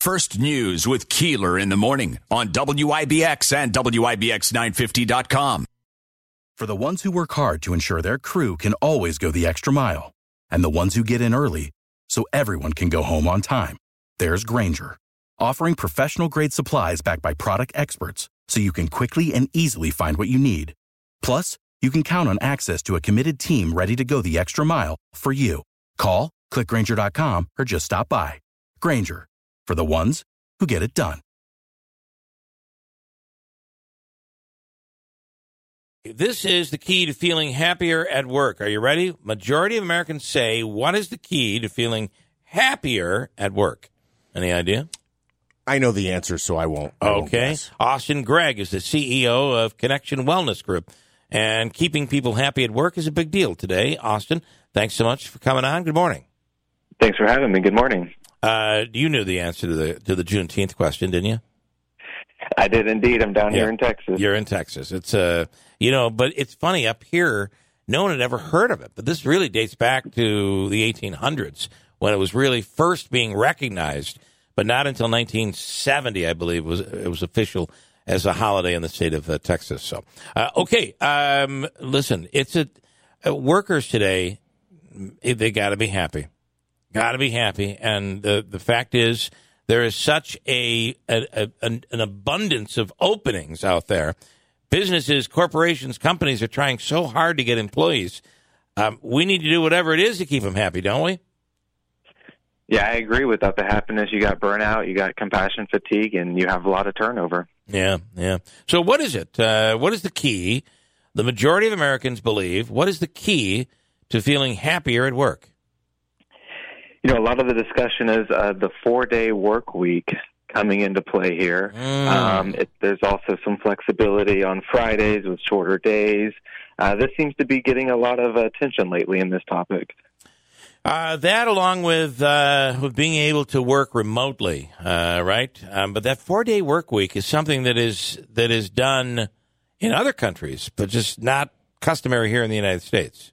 First News with Keeler in the morning on WIBX and WIBX950.com. For the ones who work hard to ensure their crew can always go the extra mile, and the ones who get in early so everyone can go home on time, there's Grainger, offering professional grade supplies backed by product experts so you can quickly and easily find what you need. Plus, you can count on access to a committed team ready to go the extra mile for you. Call, clickgrainger.com, or just stop by. Grainger, for the ones who get it done. This is the key to feeling happier at work. Are you ready? Majority of Americans say, What is the key to feeling happier at work? Any idea? I know the answer, so I won't. I won't Okay. Austin Gregg is the CEO of Connection Wellness Group. And keeping people happy at work is a big deal today. Austin, thanks so much for coming on. Good morning. Thanks for having me. Good morning. Uh, you knew the answer to the to the Juneteenth question, didn't you? I did indeed. I'm down Yeah. here in Texas. You're in Texas. It's uh, you know, but it's funny up here. No one had ever heard of it, but this really dates back to the 1800s when it was really first being recognized, but not until 1970, I believe, was it was official as a holiday in the state of uh, Texas. So, uh, okay, um, listen, it's a uh, workers today. They got to be happy, got to be happy, and the the fact is there is such a, a, a an, an abundance of openings out there. Businesses, corporations, companies are trying so hard to get employees. Um, we need to do whatever it is to keep them happy, don't we? Yeah, I agree. Without the happiness, you got burnout, you got compassion fatigue, and you have a lot of turnover. Yeah, yeah. So, what is it? Uh, what is the key? The majority of Americans believe. What is the key to feeling happier at work? You know, a lot of the discussion is uh, the four day work week coming into play here. Mm. Um, it, there's also some flexibility on Fridays with shorter days. Uh, this seems to be getting a lot of attention lately in this topic. Uh, that, along with uh, with being able to work remotely, uh, right? Um, but that four day work week is something that is that is done in other countries, but just not customary here in the United States.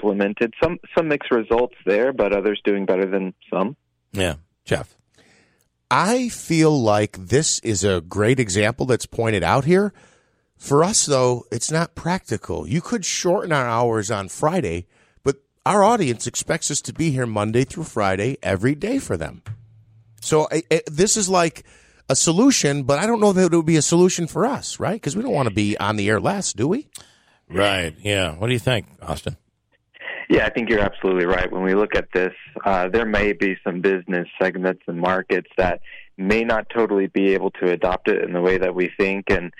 Implemented. Some some mixed results there, but others doing better than some. Yeah, Jeff. I feel like this is a great example that's pointed out here. For us, though, it's not practical. You could shorten our hours on Friday, but our audience expects us to be here Monday through Friday every day for them. So I, I, this is like a solution, but I don't know that it would be a solution for us, right? Because we don't want to be on the air less, do we? Right. Yeah. What do you think, Austin? Yeah, I think you're absolutely right. When we look at this, uh, there may be some business segments and markets that may not totally be able to adopt it in the way that we think. And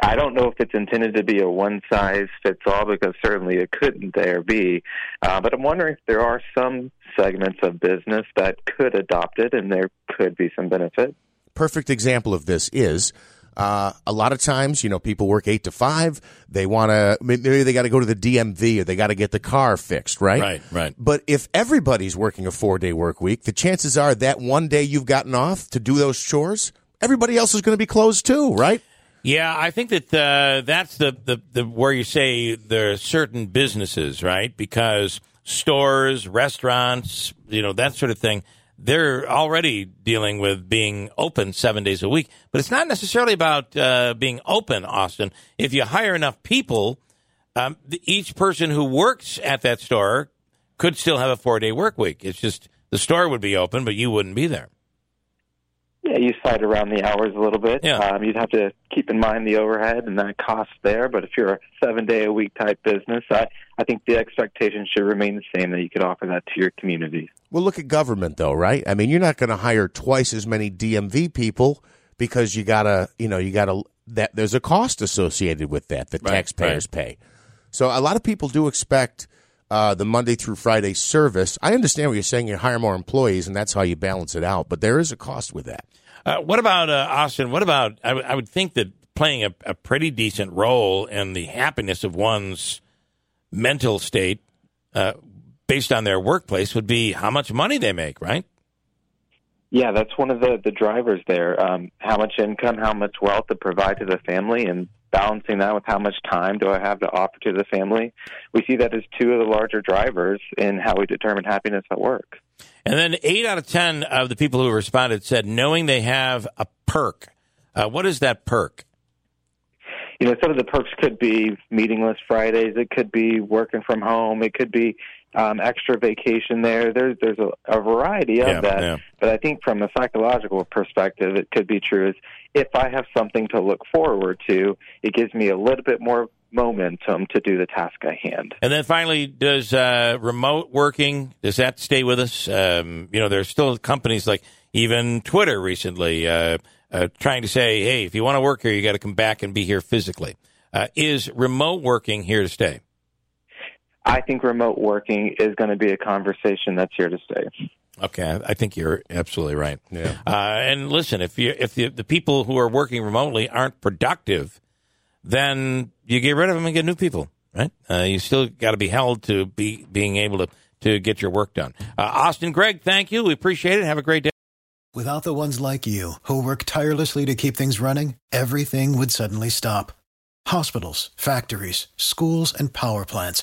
I don't know if it's intended to be a one size fits all because certainly it couldn't there be. Uh, but I'm wondering if there are some segments of business that could adopt it and there could be some benefit. perfect example of this is uh, a lot of times, you know, people work eight to five. They want to, maybe they got to go to the DMV or they got to get the car fixed, right? Right, right. But if everybody's working a four day work week, the chances are that one day you've gotten off to do those chores, everybody else is going to be closed too, right? Yeah, I think that uh, that's the, the, the where you say there are certain businesses, right? Because stores, restaurants, you know, that sort of thing, they're already dealing with being open seven days a week. But it's not necessarily about uh, being open, Austin. If you hire enough people, um, each person who works at that store could still have a four day work week. It's just the store would be open, but you wouldn't be there. Yeah, you slide around the hours a little bit. Yeah. Um, you'd have to keep in mind the overhead and that cost there. But if you're a seven day a week type business, I, I think the expectation should remain the same that you could offer that to your community. Well, look at government though, right? I mean, you're not going to hire twice as many DMV people because you gotta, you know, you gotta that there's a cost associated with that that Right, taxpayers pay. So a lot of people do expect uh, the Monday through Friday service. I understand what you're saying. You hire more employees, and that's how you balance it out. But there is a cost with that. Uh, what about uh, Austin? What about? I, w- I would think that playing a, a pretty decent role in the happiness of one's mental state, uh, based on their workplace, would be how much money they make, right? Yeah, that's one of the the drivers there. Um, how much income, how much wealth to provide to the family, and balancing that with how much time do I have to offer to the family. We see that as two of the larger drivers in how we determine happiness at work. And then eight out of ten of the people who responded said knowing they have a perk. Uh, what is that perk? You know, some of the perks could be meetingless Fridays. It could be working from home. It could be um, extra vacation there. There's there's a, a variety of Yeah, that. yeah. But I think from a psychological perspective, it could be true. Is if I have something to look forward to, it gives me a little bit more momentum to do the task at hand. And then finally, does uh, remote working does that stay with us? Um, you know, there's still companies like even Twitter recently uh, uh, trying to say, "Hey, if you want to work here, you got to come back and be here physically." Uh, is remote working here to stay? I think remote working is going to be a conversation that's here to stay. Okay, I I think you're absolutely right. Yeah. Uh, and listen, if you if the, the people who are working remotely aren't productive, then you get rid of them and get new people. Right? Uh, you still got to be held to be being able to to get your work done. Uh, Austin, Greg, thank you. We appreciate it. Have a great day. Without the ones like you, who work tirelessly to keep things running, everything would suddenly stop. Hospitals, factories, schools, and power plants,